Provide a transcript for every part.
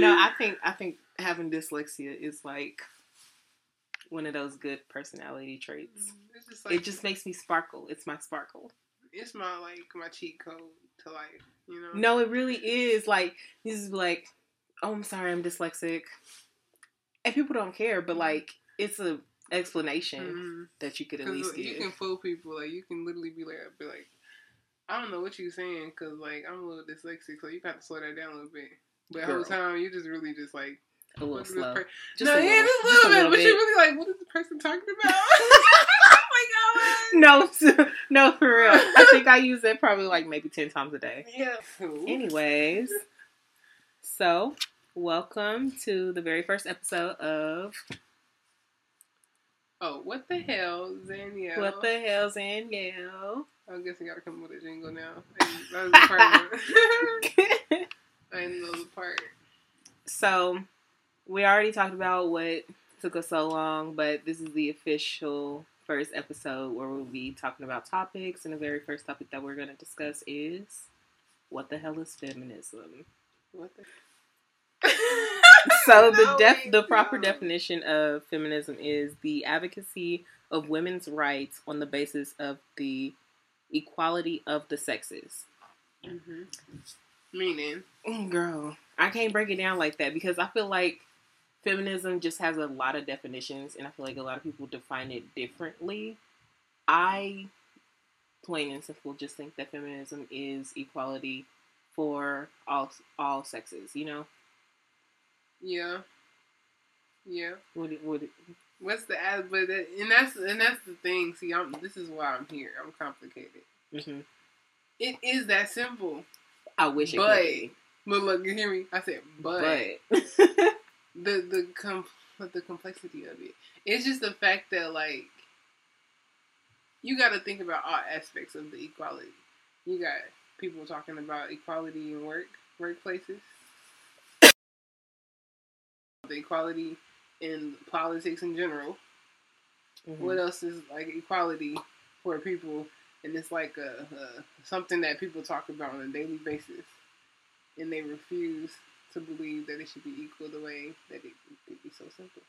no, I think I think having dyslexia is like one of those good personality traits. Mm, It's just like It just makes me sparkle. It's my sparkle. it's my like my cheat code to life. You know. No, it really is. Like this is like, oh, I'm sorry, I'm dyslexic, and people don't care, but like it's a explanation Mhm. that you could at least you give. You can fool people. Like you can literally be like, be like, I don't know what you're saying because like I'm a little dyslexic, so you got to slow that down a little bit. But the whole time you just really just like a little what is this slow. per- Just no, a yeah, little, just a little bit. But you're really like, what is the person talking about? oh my god. No, no, for real. I think I use it probably like maybe ten times a day. Yeah. Anyways, so welcome to the very first episode of Oh, what the hell, Danielle? What the Hell's in Yale. I guess I gotta come up with a jingle now. That was the part. I didn't know the part. So we already talked about what took us so long, but this is the official first episode where we'll be talking about topics, and the very first topic that we're going to discuss is what the hell is feminism? What the? So the def the proper definition of feminism is the advocacy of women's rights on the basis of the equality of the sexes. hmm Meaning, Girl, I can't break it down like that because I feel like feminism just has a lot of definitions, and I feel like a lot of people define it differently. I, plain and simple, just think that feminism is equality for all all sexes. You know, yeah, yeah. what what What's the ad? But that, and that's and that's the thing. See, I'm. This is why I'm here. I'm complicated. mhm. It is that simple. I wish it But- could be, But look, you hear me? I said, but, but the the com- the complexity of it. It's just the fact that like you got to think about all aspects of the equality. You got people talking about equality in work workplaces, the equality in politics in general. Mhm. What else is like equality for people? And it's like a, a something that people talk about on a daily basis, and they refuse to believe that it should be equal the way that it could be so simple.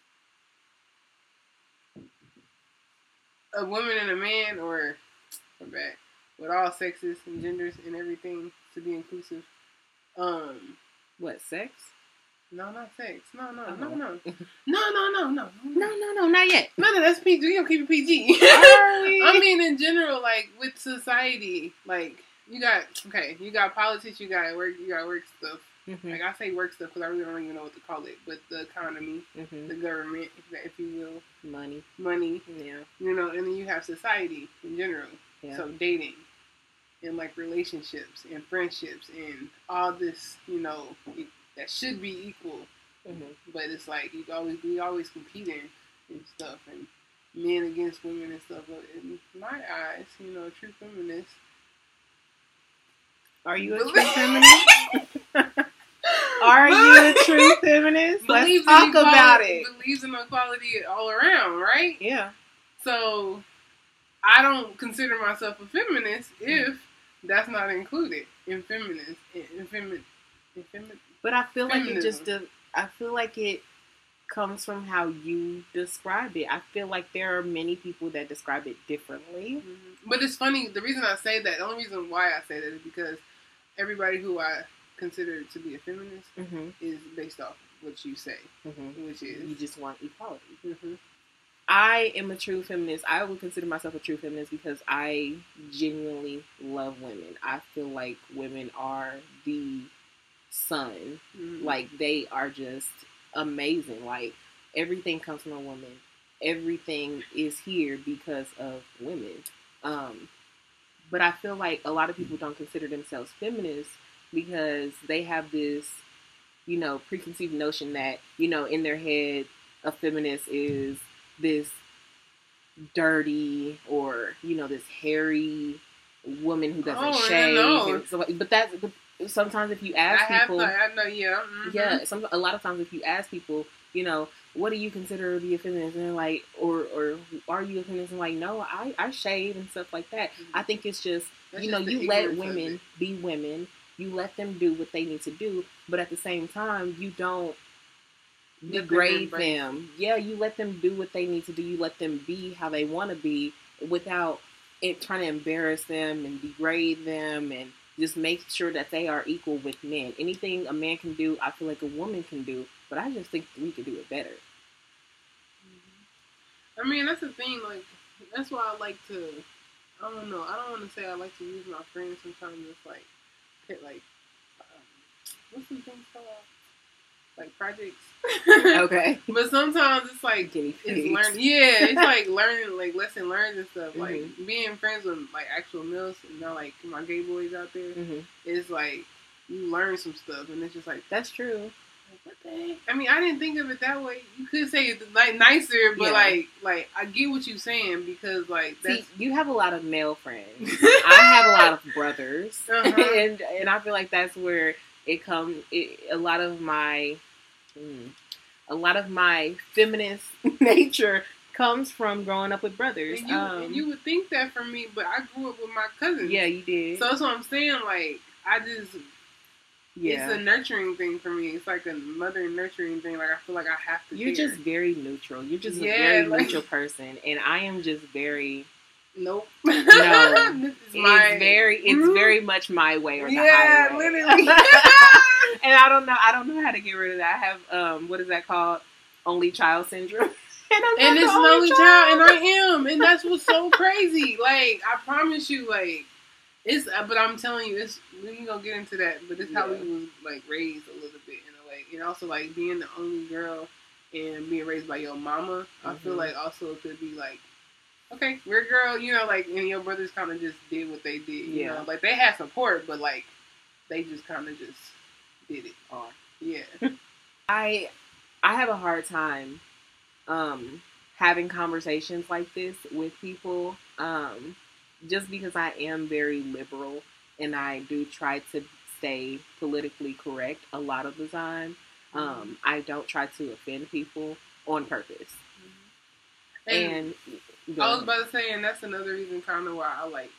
A woman and a man, or or back with all sexes and genders and everything to be inclusive. Um, what sex? no, not sex. No, no, Oh. no, no, no, no, no, no, No, no, no, not yet. no, no. That's PG. We gonna keep it PG. I mean, in general, like with society, like you got okay, you got politics, you got work, you got work stuff. Mhm, Like I say work stuff because I really don't even know what to call it, but the economy, mhm. the government, if, you will, Money. money, Yeah. you know, and then you have society in general. Yeah. So dating and like relationships and friendships and all this, you know, e- that should be equal, Mhm. but it's like you always we always competing and stuff and men against women and stuff. But in my eyes, you know, true feminist. Are you a true feminist? Are you a true feminist? Let's talk equality- about it. Believes in equality all around, right? Yeah. So I don't consider myself a feminist if that's not included in feminist in, in femi- in femi- But I feel like it just does. I feel like it comes from how you describe it. I feel like there are many people that describe it differently. Mm-hmm. But it's funny. The reason I say that, the only reason why I say that is because everybody who I consider to be a feminist Mm-hmm. is based off what you say, Mm-hmm. which is You just want equality. hmm I am a true feminist. I would consider myself a true feminist because I genuinely love women. I feel like women are the sun. hmm Like they are just amazing. Like everything comes from a woman. Everything is here because of women. Um, but I feel like a lot of people don't consider themselves feminists because they have this, you know, preconceived notion that you know in their head a feminist is this dirty or you know this hairy woman who doesn't Oh, shave. so, but that's but sometimes if you I ask have. people, To, I know. Yeah. mhm. yeah, some a lot of times if you ask people, you know, what do you consider to be a feminist? And like, or or are you a feminist? And like, no, I I shave and stuff like that. Mm-hmm. I think it's just That's you know just you let women be women You let them do what they need to do, but at the same time, you don't Let them degrade them. Yeah, you let them do what they need to do. You let them be how they want to be without it trying to embarrass them and degrade them and just make sure that they are equal with men. Anything a man can do, I feel like a woman can do, but I just think we can do it better. I mean, that's the thing. Like, that's why I like to. I don't know. I don't want to say I like to use my friends sometimes. It's like, hit like, um, what's some things called? Like projects. Okay. But sometimes it's like Guinea it's pigs. learn. Yeah, it's like learning, like lesson learned and stuff. Like Mhm. being friends with like actual males, and not like my gay boys out there. hmm It's like you learn some stuff, and it's just like That's true. Like, what the heck? I mean, I didn't think of it that way. You could say it like nicer, but Yeah. like, like I get what you're saying because like that's See, you have a lot of male friends. I have a lot of brothers, Uh-huh. and and I feel like that's where it comes. It, a lot of my, hmm, a lot of my feminist nature comes from growing up with brothers. and you, um, and you would think that from me, but I grew up with my cousins. yeah, you did. So that's what I'm saying. Like I just, yeah, it's a nurturing thing for me. It's like a mother nurturing thing. Like I feel like I have to. you're care. just very neutral. You're just Yeah, a very like- neutral person, and I am just very. nope. No. this is It's my very, it's Mhm. very much my way or the Yeah, highway. literally. and I don't know. I don't know how to get rid of that. I have um, what is that called? Only child syndrome. and I'm and it's an only only child, and I am, and that's what's so crazy. Like I promise you, like it's. uh, But I'm telling you, it's we ain't gonna get into that. But it's how we Yeah. was like raised a little bit in a way, and also like being the only girl and being raised by your mama. I feel Mhm. like also could be like. Okay, we're a girl, you know, like, and your brothers kind of just did what they did, you Yeah. know, like they had support, but like, they just kind of just did it. Are. Yeah, I I have a hard time um having conversations like this with people um just because I am very liberal and I do try to stay politically correct a lot of the time. Um I don't try to offend people on purpose. And, I was about to say, and that's another reason kind of why I like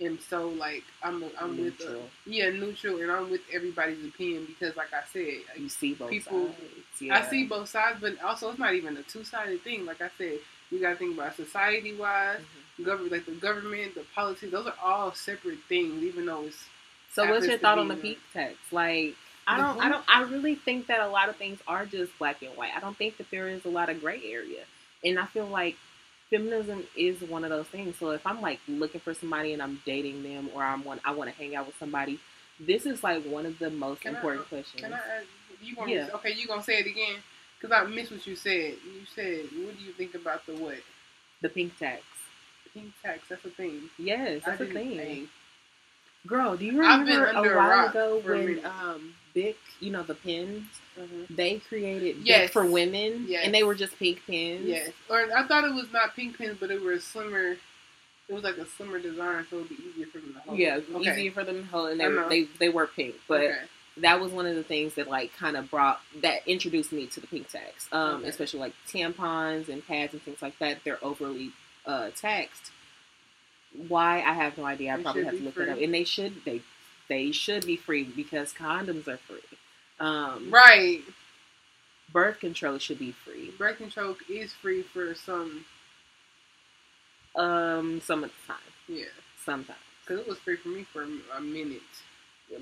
am so like I'm I'm with the, Neutral. yeah neutral, and I'm with everybody's opinion because, like I said, like, you see both people- sides. Yeah. I see both sides, but also it's not even a two sided thing. Like I said, you got to think about society wise, Mhm. Government, like the government, the politics. Those are all separate things, even though it's So what's your thought on the the- pink tax? Like I don't I don't I really think that a lot of things are just black and white. I don't think that there is a lot of gray area. And I feel like feminism is one of those things. So if I'm like looking for somebody and I'm dating them or I'm one I want to hang out with somebody, this is like one of the most Can I- important questions. Can I? Ask, you gonna Yeah. okay? You gonna say it again? Because I missed what you said. You said, "What do you think about the what the pink tax. Pink tax?" That's a thing. Yes, that's a thing. hey, Girl, do you remember a a while rock ago when minute. um Bic, you know, the pens, mhm. they created Bic Yes. for women Yes. and they were just pink pins. Yes, or I thought it was not pink pins, but it was slimmer. It was like a slimmer design, so it'd be easier for them to hold. Yeah, okay. easier for them to hold, and they I were, they they were pink, but okay. that was one of the things that like kind of brought that introduced me to the pink tax. Um, Okay. especially like tampons and pads and things like that. They're overly uh, taxed. Why I have no idea. I They probably have to look free. it up, and they should they they should be free because condoms are free. Um, right. Birth control should be free. Birth control is free for some. Um, some of the time, Yeah, sometimes. because it was free for me for a minute.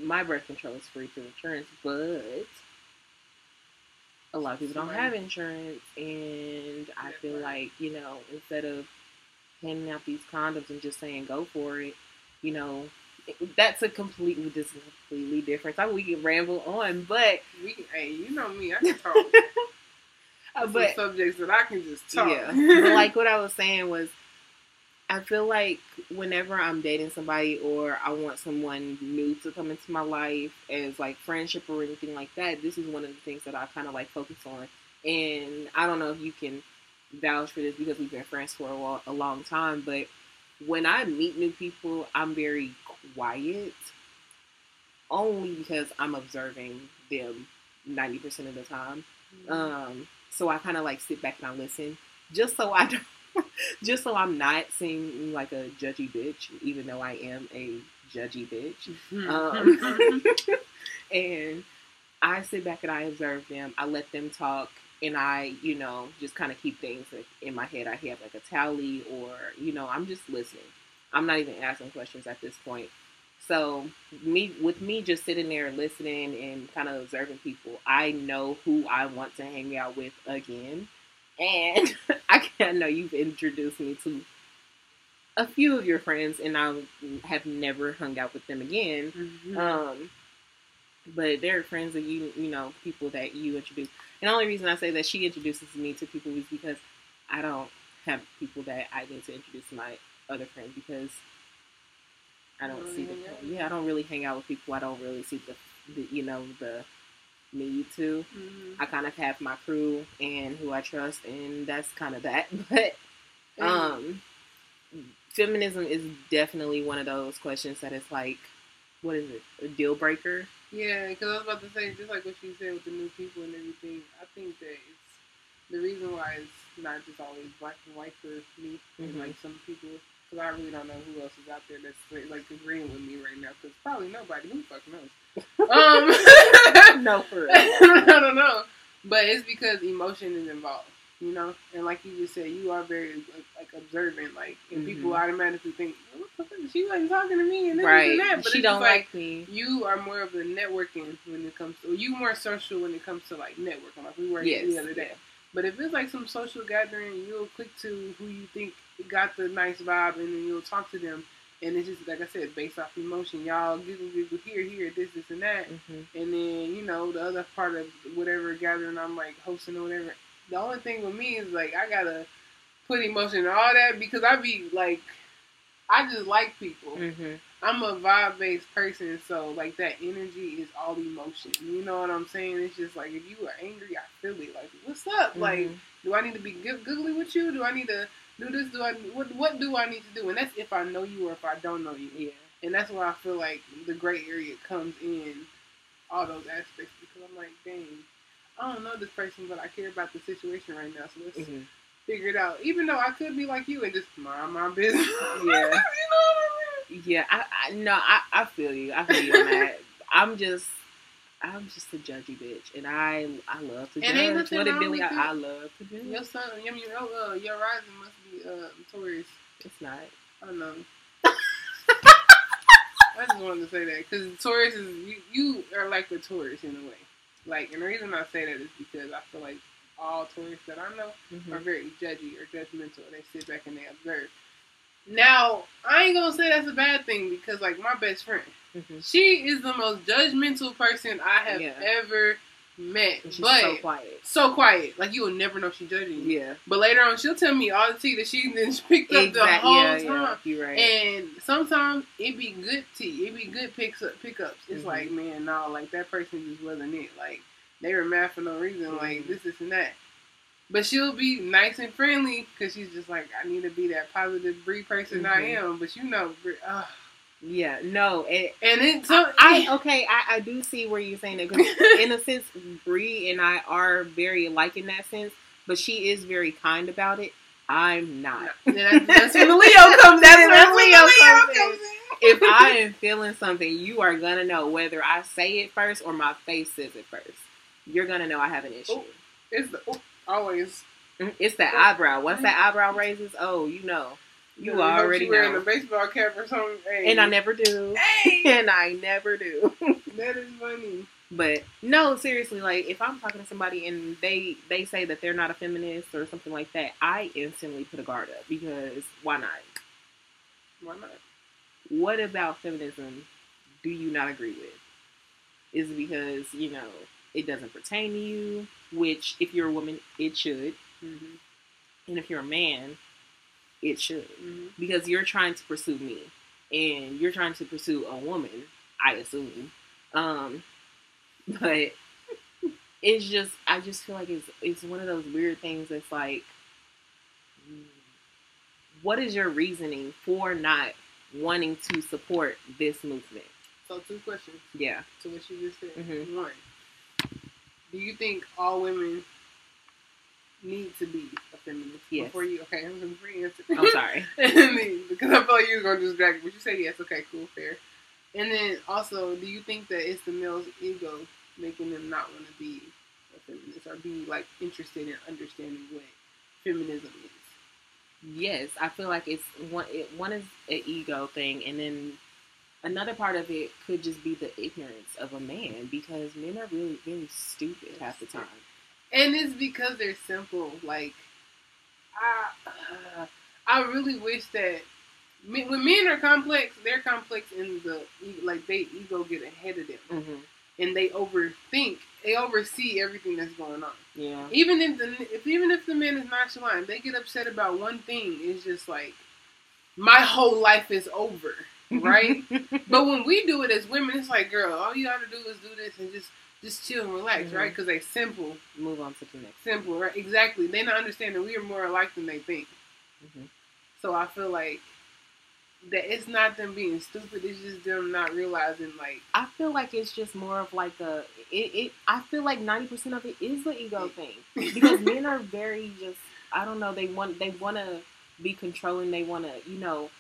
my birth control is free through insurance, but a lot of people don't have insurance, and I feel like you know instead of handing out these condoms and just saying go for it, you know, that's a completely just completely different. I mean, we can ramble on, but We, hey, you know me, I can talk. uh, Some but subjects that I can just talk. yeah, but like what I was saying was, I feel like whenever I'm dating somebody or I want someone new to come into my life as like friendship or anything like that, this is one of the things that I kind of like focus on. And I don't know if you can vouch for this because we've been friends for a, while, a long time, but when I meet new people, I'm very quiet, only because I'm observing them ninety percent of the time. Um, so I kind of like sit back and I listen, just so I don't, just so I'm not seeming like a judgy bitch, even though I am a judgy bitch. Um, and I sit back and I observe them. I let them talk, and I, you know, just kind of keep things like, in my head. I have like a tally, or you know, I'm just listening. I'm not even asking questions at this point. So me with me just sitting there listening and kind of observing people, I know who I want to hang out with again. And I can know you've introduced me to a few of your friends, and I have never hung out with them again. Mhm. Um, but they're friends that you, you know, people that you introduce. And the only reason I say that she introduces me to people is because I don't have people that I need to introduce to my other friend because I don't see the yeah I don't really hang out with people I don't really see the, the you know the need to. Mhm. I kind of have my crew and who I trust, and that's kind of that. But um, feminism is definitely one of those questions that is like, what is it, a deal breaker? Yeah, because I was about to say, just like what you said with the new people and everything, I think that it's the reason why it's not just always black and white for me Mhm. and like some people. Because I really don't know who else is out there that's like agreeing with me right now. Because probably nobody. Who the fuck knows? um, no, for real. I don't know, but it's because emotion is involved, you know. And like you just said, you are very like, observant, like, and people Mhm. automatically think, what the fuck? she wasn't talking to me, and this right? and that. But she don't like like me. you are more of the networking when it comes to you more social when it comes to like networking. Like we were Yes. the other day. But if it's like some social gathering, you'll click to who you think got the nice vibe, and then you'll talk to them. And it's just like I said, based off emotion. Y'all giggle, giggle here, here, this, this, and that. hmm And then you know the other part of whatever gathering I'm like hosting or whatever. The only thing with me is like I gotta put emotion in all that because I be like, I just like people. hmm I'm a vibe based person, so like that energy is all emotion. You know what I'm saying? It's just like if you are angry, I feel it. Like, what's up? Like, Mhm. do I need to be googly with you? Do I need to do this? Do I what? What do I need to do? And that's if I know you or if I don't know you. yeah, And that's where I feel like the gray area comes in all those aspects because I'm like, dang, I don't know this person, but I care about the situation right now, so let's hmm figure it out. Even though I could be like you and just mind my business. Yeah. you know what I yeah. I, I no, I, I feel you. I feel you on that. I'm just. I'm just a judgy bitch, and I I love to And judge. What it wrong Billy? I. I love to judge. Your sun, I mean, your, uh, your rising must be uh, Taurus. It's not. I don't know. I just wanted to say that because Taurus is you, you are like the Taurus in a way. Like, and the reason I say that is because I feel like all Taurus that I know Mhm. are very judgy or judgmental. They sit back and they observe. Now, I ain't gonna say that's a bad thing because, like, my best friend, Mhm. she is the most judgmental person I have Yeah. ever met. And She's but so quiet. so quiet, like you will never know she's judging you. Yeah. But later on, she'll tell me all the tea that she then picked up the whole yeah, time. yeah. Right. And sometimes it be good tea. It be good picks up pickups. It's Mhm. like, man, no, like that person just wasn't it. Like they were mad for no reason. Like Mhm. this, this, and that. But she'll be nice and friendly because she's just like, I need to be that positive breed person I Mhm. am. But you know, Bri- uh, yeah. No. It, and it's so I okay. I, I do see where you're saying that because in a sense, Bree and I are very alike in that sense. But she is very kind about it. I'm not. that's, that's when Leo comes That's when That's when Leo Leo comes comes in. if I am feeling something, you are gonna know whether I say it first or my face says it first. You're gonna know I have an issue. Oh. It's the, oh, always. It's that eyebrow. Once that eyebrow raises, oh, you know, you hope already wearing know. a baseball cap or something. Hey. And I never do. Hey, And I never do. that is funny. But no, seriously, like if I'm talking to somebody and they they say that they're not a feminist or something like that, I instantly put a guard up because why not? Why not? What about feminism do you not agree with? Is it because, you know, it doesn't pertain to you, which if you're a woman, it should. Mm-hmm. And if you're a man, it should. Mm-hmm. Because you're trying to pursue me and you're trying to pursue a woman, I assume. Um but it's just I just feel like it's it's one of those weird things that's like what is your reasoning for not wanting to support this movement? So two questions Yeah. to what you just said. Mhm. One, do you think all women need to be a feminist? Yes. Before you, okay, I'm gonna answer. I'm sorry. because I feel like you were gonna just drag it, but you said yes. Okay, cool, fair. And then also, do you think that it's the male's ego making them not want to be a feminist or be like interested in understanding what feminism is? Yes, I feel like it's one. It, one is an ego thing, and then another part of it could just be the ignorance of a man because men are really really stupid half the time. And it's because they're simple. Like, I, uh, I really wish that men, when men are complex, they're complex in the like they ego get ahead of them, Mm-hmm. and they overthink. They oversee everything that's going on. Yeah. Even if the if even if the man is nonchalant, they get upset about one thing. It's just like my whole life is over, right? but when we do it as women, it's like, girl, all you gotta do is do this and just just chill and relax, Mhm. right? Because they simple, Move on to the next. simple, right? Exactly. They not understand that we are more alike than they think. Mhm. So I feel like that it's not them being stupid. It's just them not realizing like I feel like it's just more of like a. It. it I feel like ninety percent of it is the ego thing because men are very just. I don't know. They want. They want to be controlling. They want to. You know,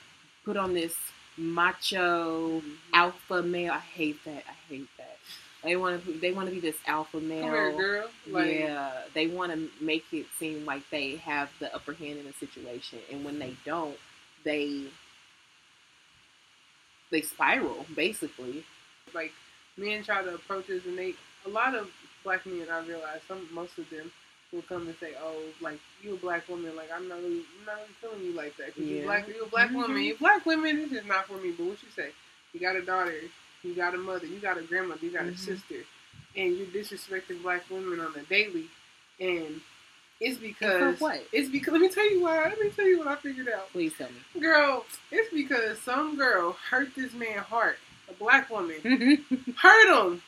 put on this macho mm-hmm. alpha male. I hate that. I hate that. They want to. They want to be this alpha Come male. here, girl. Like, yeah, they want to make it seem like they have the upper hand in a situation, and when they mm-hmm. don't, they they spiral basically. like men try to approach us and they a lot of black men I realize some most of them will come and say, Oh, like you a black woman, like I'm not really I'm not really feeling you like that. Cause you Yeah. black you a black woman, Mhm. you black women, this is not for me, but what you say? You got a daughter, you got a mother, you got a grandmother, you got a Mhm. sister, and you're disrespecting black women on a daily and it's because it's because let me tell you why. Let me tell you what I figured out. Please tell me. Girl, it's because some girl hurt this man's heart, a black woman Mm-hmm. hurt him,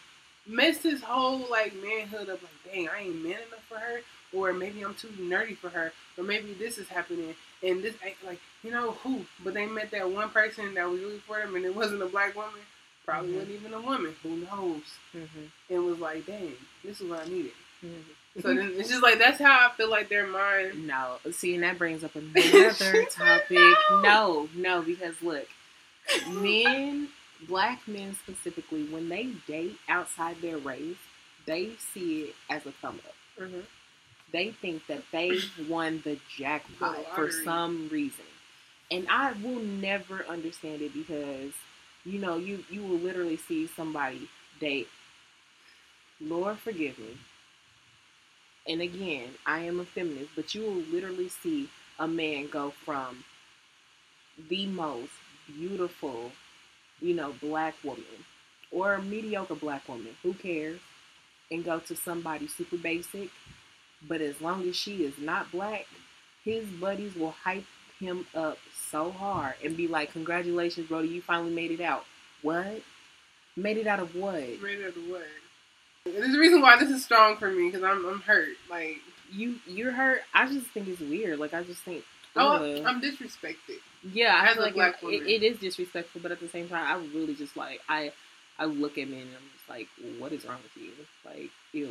messed his whole like manhood up. Like, dang, I ain't man enough for her, or maybe I'm too nerdy for her, or maybe this is happening, and this ain't like you know who. But they met that one person that was really for them, and it wasn't a black woman. Probably Mhm. wasn't even a woman. Who knows? Mm-hmm. And was like, dang, this is what I needed. Mm-hmm. So then it's just like that's how I feel like their mind. No, see, and that brings up another topic. No, no, because look, men, black men specifically, when they date outside their race, they see it as a come up. Mm-hmm. They think that they won the jackpot The for some reason, and I will never understand it because you know you you will literally see somebody date. Lord forgive me. And again, I am a feminist, but you will literally see a man go from the most beautiful, you know, black woman or a mediocre black woman, who cares, and go to somebody super basic. But as long as she is not black, his buddies will hype him up so hard and be like, Congratulations, Brody, you finally made it out. What? Made it out of what? Ready of the word. There's a reason why this is strong for me because I'm I'm hurt. Like You you're hurt. I just think it's weird. Like I just think oh. I'm uh, disrespected. Yeah, I feel like it, it, it is disrespectful, but at the same time, I really just like I I look at men and I'm just like, what is wrong with you? Like, ew.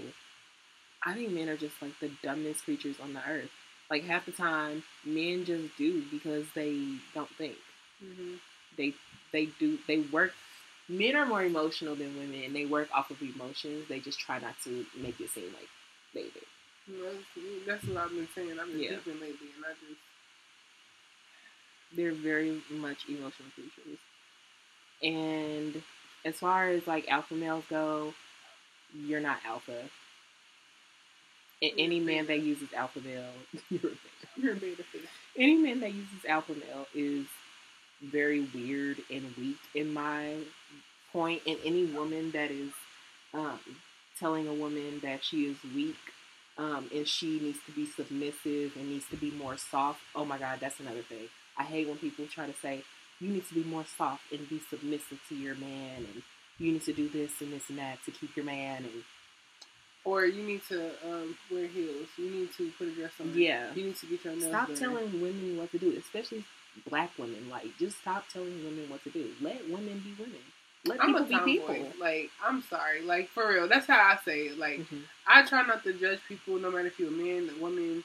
I think men are just like the dumbest creatures on the earth. Like half the time, men just do because they don't think. Mm-hmm. They they do they work. Men are more emotional than women, and they work off of emotions. They just try not to make it seem like they do. That's, that's what I've been saying. I've been Yeah. thinking lately, and I just they're very much emotional creatures. And as far as like alpha males go, you're not alpha. And any man that uses alpha male, you're a beta. you're a beta fish. Any man that uses alpha male is very weird and weak in my point. And any woman that is um, telling a woman that she is weak um, and she needs to be submissive and needs to be more soft. Oh my God, that's another thing. I hate when people try to say you need to be more soft and be submissive to your man, and you need to do this and this and that to keep your man. And Or you need to um, wear heels. You need to put a dress on. Yeah. You need to get your nails stop done. telling women what to do, especially black women. Like, just stop telling women what to do. Let women be women. Let I'm people be people. Like I'm sorry. Like for real. That's how I say it. Like Mhm, I try not to judge people, no matter if you're a man, a woman.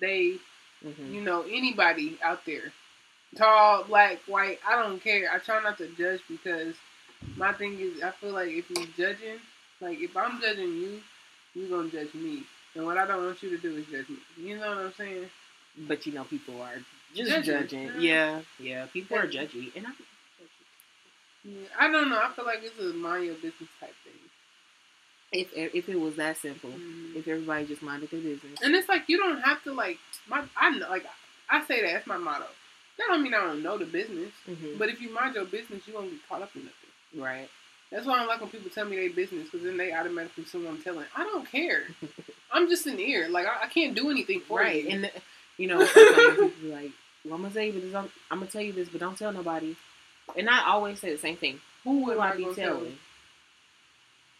They, mhm. you know, anybody out there, tall, black, white. I don't care. I try not to judge because My thing is, I feel like if you're judging, like if I'm judging you, you gonna judge me, and what I don't want you to do is judge me. You know what I'm saying? But you know, people are just Judging, judging. yeah. Yeah, yeah. People are judgy, and I. Yeah, I don't know. I feel like it's a mind your business type thing. If if it was that simple, Mhm. if everybody just minded their business, And it's like you don't have to like my. I know, like I say that that's my motto. That don't mean I don't know the business, Mhm. but if you mind your business, you won't get caught up in nothing. right? That's why I don't like when people tell me their business because then they automatically assume I'm telling. I don't care. I'm just an ear. Like I, I can't do anything for right, you. and the, you know, like people be like, "Well, I'm gonna tell you, this, I'm, I'm gonna tell you this, but don't tell nobody." And I always say the same thing. Who am I I be gonna tell? telling?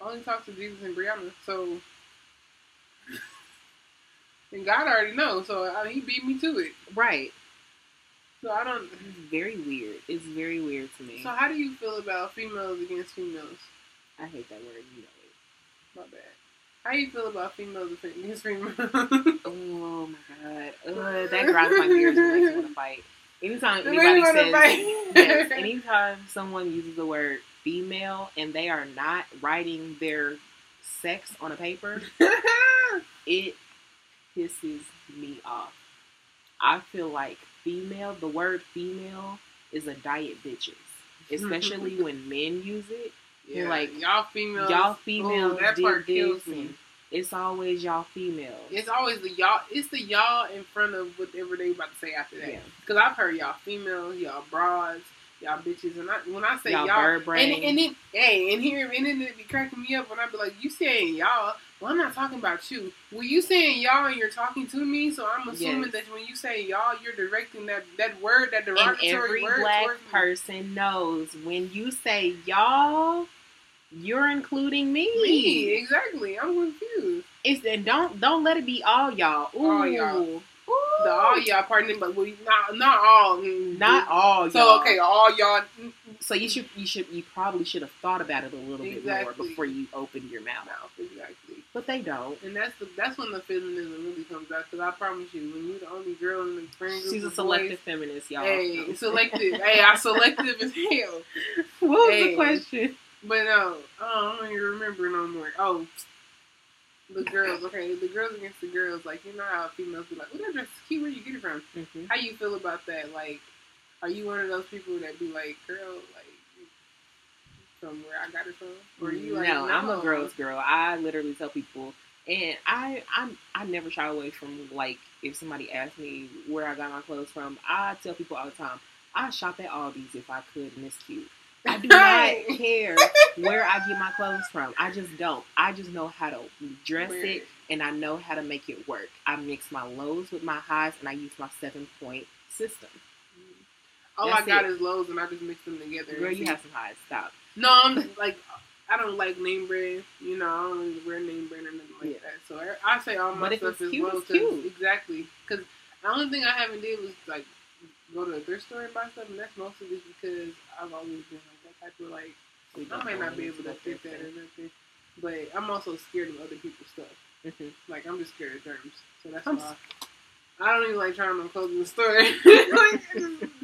I only talk to Jesus and Brianna, so and God already knows. So I, he beat me to it. Right. So I don't. It's very weird. It's very weird to me. So how do you feel about females against females? I hate that word. You know it. My bad. How you feel about females against females? Oh my god. Uh, that grinds my gears and makes me want to fight. Anytime anybody says yes, anytime someone uses the word female and they are not writing their sex on a paper, it pisses me off. I feel like female, the word female is a diet bitches. Especially when men use it. yeah, like, y'all females. Y'all Ooh, females that part kills me. it's always y'all females. It's always the y'all. It's the y'all in front of whatever they about to say after that. Yeah. Because I've heard y'all females, y'all broads, y'all bitches, and I, when I say Y'all y'all, and and then hey, and here and then it be cracking me up when I be like, you saying y'all. Well, I'm not talking about you. Well, you saying y'all and you're talking to me, so I'm assuming Yes. that when you say y'all, you're directing that that word, that and derogatory every word black person knows when you say y'all, you're including me. Me, exactly. I'm confused. It's and don't don't let it be all y'all. Ooh. All y'all. Ooh. The all y'all partner, but we not not all. mm, Not all y'all. So okay, all y'all. mm, So you should you should you probably should have thought about it a little bit more before you opened your mouth. mouth exactly. But they don't. And that's the that's when the feminism really comes out. Because I promise you, when you're the only girl in the friend group, She's a selective boys, feminist, y'all. Hey, selective. hey, I selective as hell. What was Hey. the question? But no, oh, I don't even remember no more. Oh, the girls. Okay, the girls against the girls. Like you know how females be like, "Oh, that dress is cute. Where you get it from?" Mhm. How you feel about that? Like, are you one of those people that be like, "Girl, like." From where I got it from, or you mm, like, no, I'm a girl's girl. I literally tell people, and I I'm I never shy away from like if somebody asks me where I got my clothes from. I tell people all the time, I shop at Aldi's if I could, and it's cute. I do not care where I get my clothes from. I just don't. I just know how to dress it, and I know how to make it work. I mix my lows with my highs, and I use my seven point system. Mm. All That's I got it. is lows, and I just mix them together. Girl, you have some highs. Stop. No, I'm like, I don't like name brand. You know, I don't really wear name brand or nothing like Yeah. that. So I, I say all my But stuff is cute, low. it's 'cause- cute. Exactly. Because the only thing I haven't did was like go to a thrift store and buy stuff, and that's mostly just because I've always been like that type of like. We I might not be able to fit that or thing. nothing, but I'm also scared of other people's stuff. Mhm. Like I'm just scared of germs, so that's I'm why. I don't even like trying to in the store. like,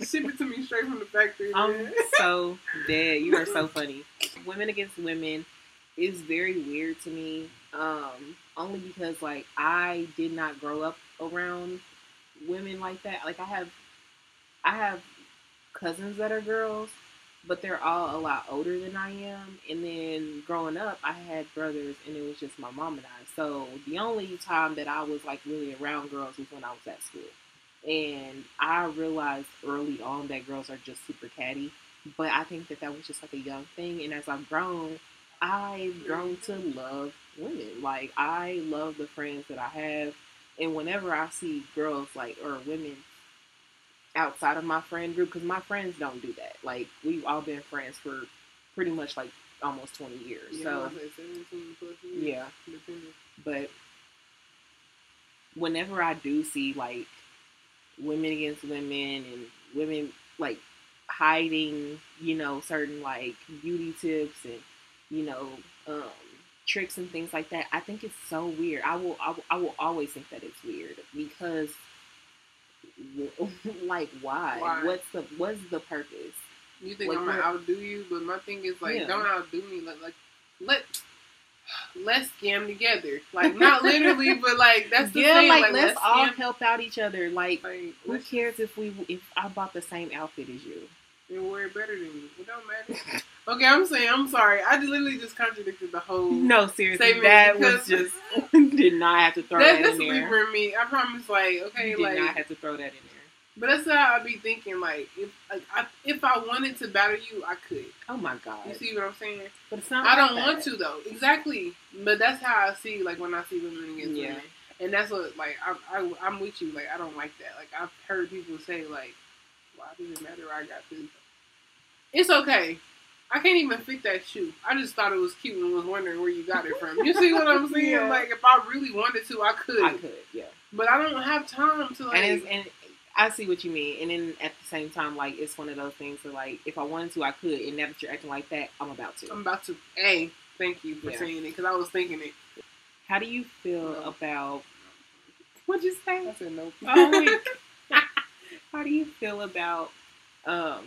ship it to me straight from the factory. I'm so dead. You are so funny. Women against women is very weird to me. Um, only because like I did not grow up around women like that. Like I have I have cousins that are girls, but they're all a lot older than I am. And then growing up I had brothers and it was just my mom and I. So the only time that I was like really around girls was when I was at school. And I realized early on that girls are just super catty. But I think that that was just like a young thing. And as I've grown, I've grown to love women. Like, I love the friends that I have. And whenever I see girls, like, or women outside of my friend group, because my friends don't do that. Like, we've all been friends for pretty much like almost 20 years. Yeah, so, say 17 plus years, yeah. depending. But whenever I do see like women against women and women like hiding, you know, certain like beauty tips and you know um, tricks and things like that, I think it's so weird. I will, I will, I will always think that it's weird because, like, why? Why? What's the what's the purpose? You think Like, I'm gonna outdo you, but my thing is like, Yeah. don't outdo me. Like, like let let's scam together. Like not literally, but like that's the yeah, thing. like, Like, let's all help out each other. Like, Like who cares if we if I bought the same outfit as you? and wear it better than you. It don't matter. Okay, I'm saying I'm sorry. I literally just contradicted the whole. No, seriously, that was just did not have to throw that, that, that's in there. in me. I promise. Like okay, You did like not have to throw that in there. But that's how I'd be thinking. Like if like, I, if I wanted to battle you, I could. Oh my god! You see what I'm saying? but it's not. I like don't that. want to though. Exactly. But that's how I see like when I see women against Yeah. women, and that's what like I, I I'm with you. Like I don't like that. Like I've heard people say like, "Why does it matter? I got this." It's okay. I can't even fit that shoe. I just thought it was cute and was wondering where you got it from. You see what I'm saying? Yeah. Like if I really wanted to, I could. I could, yeah. But I don't have time to like. and and I see what you mean. And then at the same time, like it's one of those things where like if I wanted to, I could. And now that you're acting like that, I'm about to. I'm about to. Hey, thank you for Yeah. saying it because I was thinking it. How do you feel No. about? What'd you say? I said nope. Oh. How do you feel about um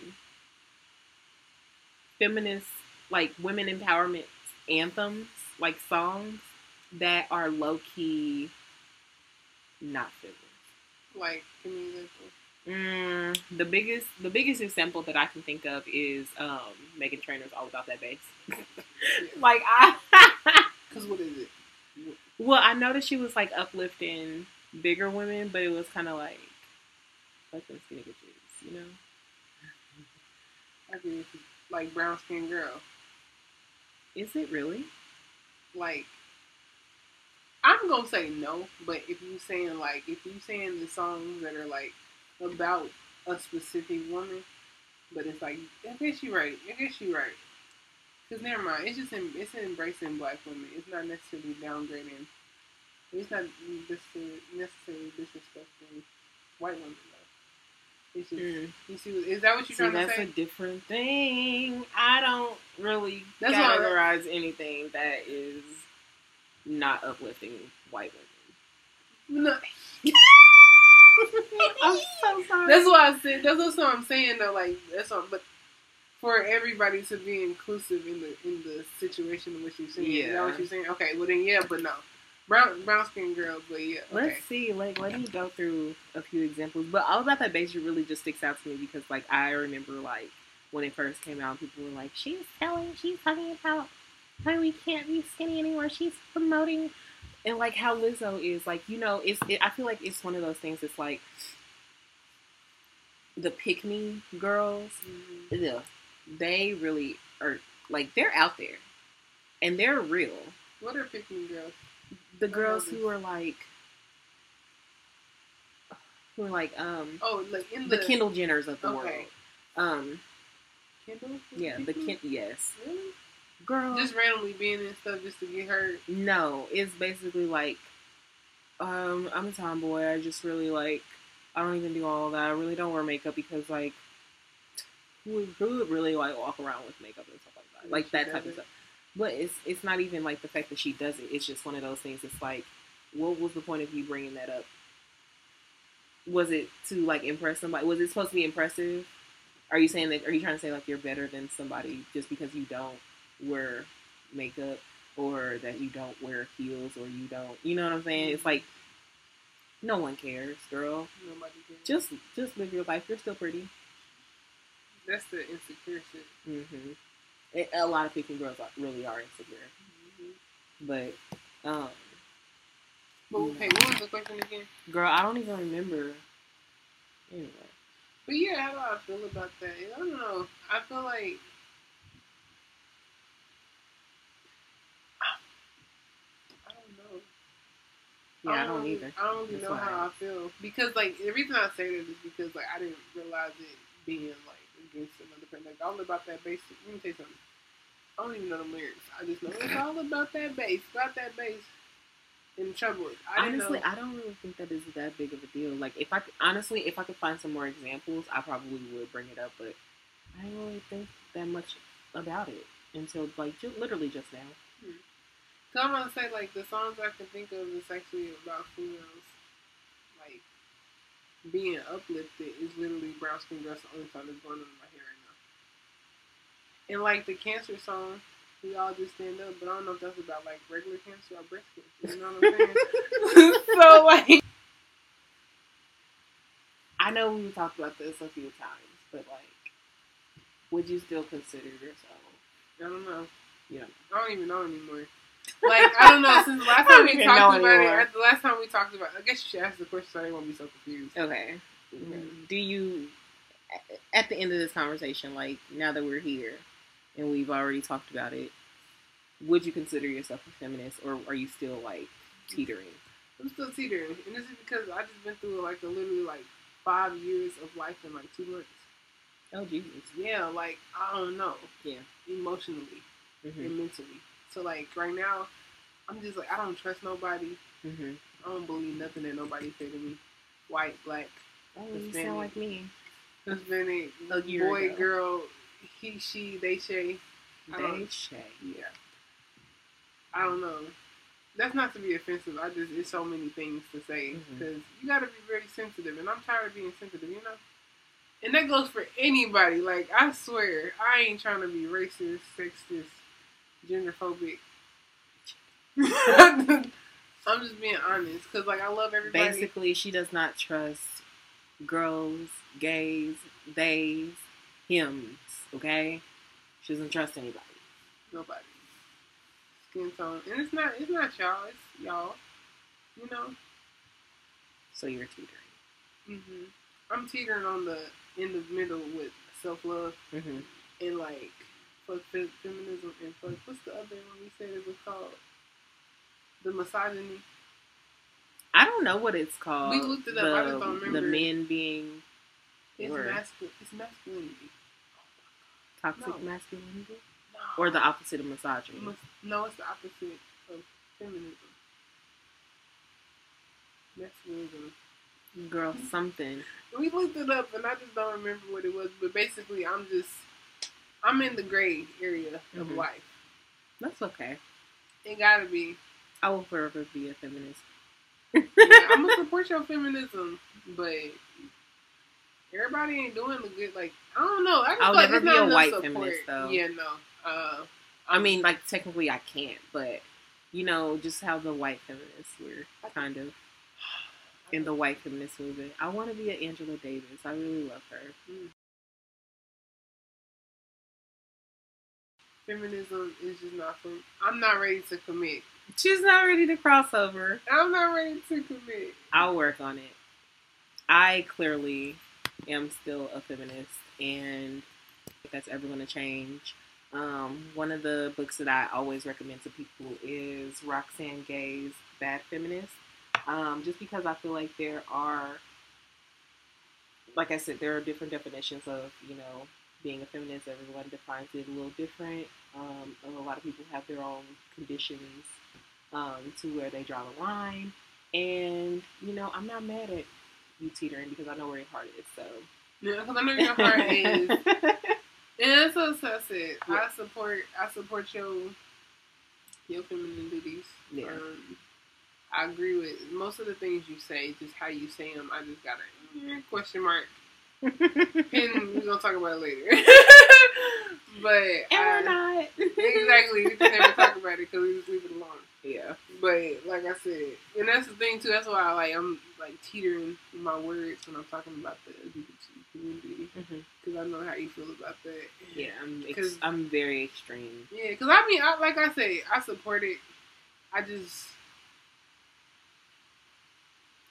feminist like women empowerment anthems, like songs that are low key not feminist? Like, this. Mm, the biggest the biggest example that I can think of is um Meghan Trainor's All About That Bass. like I Because what is it? well, I noticed she was like uplifting bigger women, but it was kind of like like them skinny bitches, you know? I it's like brown skin girl. Is it really? Like, I'm gonna say no, but if you saying like, if you saying the songs that are like about a specific woman, but it's like, I guess you're right. I guess you're right. Cause never mind. It's just it's embracing black women. It's not necessarily downgrading. It's not necessarily, necessarily disrespecting white women though. It's just hmm. you see. Is that what you're See, trying to that's say? That's a different thing. I don't really That's categorize anything that is not uplifting white women. No. I'm so sorry. That's why I said. That's what I'm saying though. Like that's what. But for everybody to be inclusive in the in the situation in which you're saying, is that Yeah. what you're saying? Okay. Well then, yeah, but no. Brown brown skin girl, but yeah. Okay. Let's see. Like, let me go through a few examples. But all about that bass really just sticks out to me because, like, I remember like when it first came out, people were like, "She's telling, she's talking about how we can't be skinny anymore. She's promoting." And like how Lizzo is, like you know, it's. It, I feel like it's one of those things. It's like the pick me girls. Mhm. Yeah, they really are like they're out there, and they're real. What are pick me girls? The girls who are like, who are like, um, Oh, like in the the, Kendall Jenners of the Okay. world. Um, Kendall. yeah, the Pick Me? Ken, yes, Really? Girl. Just randomly being in stuff just to get hurt. no, it's basically like, um, I'm a tomboy. I just really like, I don't even do all that. I really don't wear makeup because like, who would, who would really like walk around with makeup and stuff like that, like She that type of stuff. But it's it's not even like the fact that she does it. It's just one of those things. It's like, what was the point of you bringing that up? Was it to like impress somebody? Was it supposed to be impressive? Are you saying that? Are you trying to say like you're better than somebody just because you don't wear makeup or that you don't wear heels or you don't? You know what I'm saying? It's like no one cares, girl. Nobody cares. Just just live your life. You're still pretty. that's the insecure shit. hmm a lot of picking girls are, really are insecure, Mhm. but um, But okay, what was the question again? girl, I don't even remember. Anyway, But yeah, how do I feel about that? I don't know. I feel like I don't know. Yeah, I don't really- either. I don't even know why. how I feel because like the reason I say that is because like I didn't realize it being like against another person. Like all about that bass. Let me tell you something. I don't even know the lyrics. I just know it's all about that bass. About that bass. In trouble. I honestly, know. I don't really think that is that big of a deal. Like, if I could, honestly, if I could find some more examples, I probably would bring it up. But I didn't really think that much about it until like ju- literally just now. Hmm. So I'm gonna say like the songs I can think of is actually about females like being uplifted is literally brown skin girls the only song that's going on in my hair right now. And like the cancer song, we all just stand up. But I don't know if that's about like regular cancer or breast cancer. You know what I'm saying? so like, I know we talked about this a few times, but like, would you still consider yourself? I don't know. Yeah. I don't even know anymore. Like I don't know. Since the last time we talked about anymore. it, the last time we talked about, I guess you should ask the question so I won't be so confused. Okay. Okay. Do you, at the end of this conversation, like now that we're here and we've already talked about it, would you consider yourself a feminist, or are you still like teetering? I'm still teetering, and this is because I just been through like a literally like five years of life in like two months. Oh Jesus. Yeah, like I don't know. Yeah. Emotionally hmm and mentally. So like right now, I'm just like I don't trust nobody. hmm I don't believe nothing that nobody say to me. White, black, Oh, you Hispanic. sound like me. Hispanic, A year boy, ago. girl, he, she, they, she. They don't- Yeah. I don't know. That's not to be offensive. I just it's so many things to say because you got to be very sensitive, and I'm tired of being sensitive. You know. And that goes for anybody. Like I swear, I ain't trying to be racist, sexist, genderphobic. I'm just being honest because like I love everybody. Basically, she does not trust girls, gays, theys, hims. Okay, she doesn't trust anybody. Nobody. Skin tone, and it's not. It's not y'all. It's y'all. You know. So you're teetering. hmm I'm teetering on the in the middle with self love Mm-hmm. and like fuck fe- feminism and fuck what's the other one we said it was called? The misogyny. I don't know what it's called. We looked it up, The, I just don't remember. the men being It's masculine. It's masculinity. toxic No. masculinity, No. or the opposite of misogyny. Mis- no, it's the opposite of feminism. Masculinism. Girl, something. We looked it up and I just don't remember what it was. But basically, I'm just I'm in the gray area of Mhm. life. That's okay. It gotta be. I will forever be a feminist. Yeah, I'm gonna support your feminism, but everybody ain't doing the good. Like I don't know. I just I'll like never be not a white support. feminist, though. Yeah, no. Uh, I mean, like technically I can't, but you know, just how the white feminists were kind of in the white feminist movement. I want to be an Angela Davis. I really love her. Feminism is just not for. I'm not ready to commit. She's not ready to cross over. I'm not ready to commit. I'll work on it. I clearly am still a feminist, and if that's ever going to change. Um, one of the books that I always recommend to people is Roxane Gay's Bad Feminist. Um, just because I feel like there are, like I said, there are different definitions of, you know, being a feminist. Everyone defines it a little different. Um, a lot of people have their own conditions um, to where they draw the line. And, you know, I'm not mad at you teetering because I know where your heart is. So, Yeah, because I know your heart is. And that's what I said. I support. I support your your femininities. Yeah. Um, I agree with most of the things you say. Just how you say them. I just got a eh, question mark. And we're gonna talk about it later. but and we're I, not. exactly, we just never talk about it because we just leave it alone. Yeah. But like I said, and that's the thing too. That's why I like I'm like teetering in my words when I'm talking about the LGBT community Mhm. because I know how you feel about that. Yeah, I'm, ex- 'Cause- I'm very extreme. Yeah, because I mean, I, like I say, I support it. I just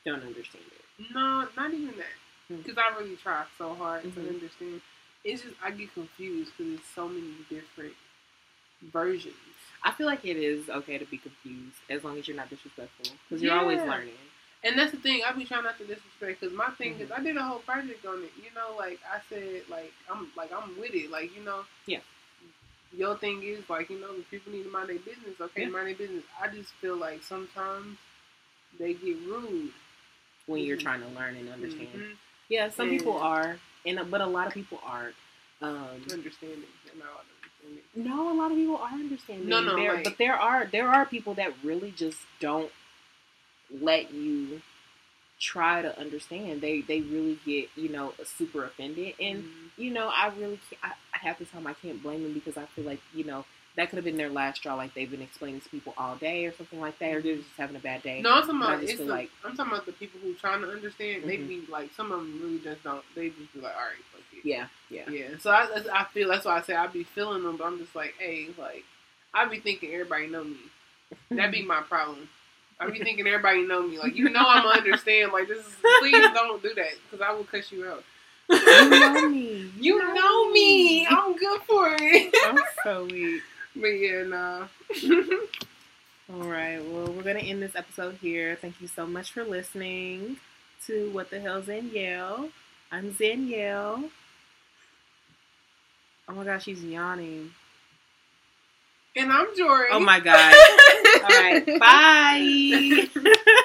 Don't understand it. no, not even that. Hmm. Because I really try so hard Mhm. to understand. It's just I get confused because there's so many different versions. I feel like it is okay to be confused as long as you're not disrespectful because you're always learning. And that's the thing. I be trying not to disrespect because my thing is Mhm. I did a whole project on it. You know, like I said, like I'm like I'm with it. Like you know, Yeah. Your thing is like you know, if people need to mind their business. Okay, Yeah. mind their business. I just feel like sometimes they get rude. when you're Mhm. trying to learn and understand. Mhm. Yeah, some people are, and but a lot of people aren't. Um, Understanding. Understanding. no, a lot of people are understanding. No, no, There- like- but there are there are people that really just don't let you try to understand. They they really get you know super offended, and Mhm. you know I really can't, I, half the time I can't blame them because I feel like you know that could have been their last straw. Like they've been explaining to people all day or something like that, or they're just having a bad day. No, I'm talking But about it's the, like- I'm talking about the people who trying to understand. They Mhm. be like some of them really just don't. They just be like, all right, fuck it. Yeah, yeah. Yeah. So I that's- I feel that's why I say I'd be feeling them, but I'm just like, hey, like I'd be thinking everybody know me. That'd be my problem. I'd be thinking everybody know me. Like you know I'm understand. Like this is please don't do that because I will cuss you out. you know me. You know me. I'm good for it. I'm so weak. But yeah, nah. All right. Well, we're gonna end this episode here. Thank you so much for listening to What the Hell Zanielle. I'm Zanielle. Oh my gosh, she's yawning. and I'm Jory. Oh my god. All right. Bye.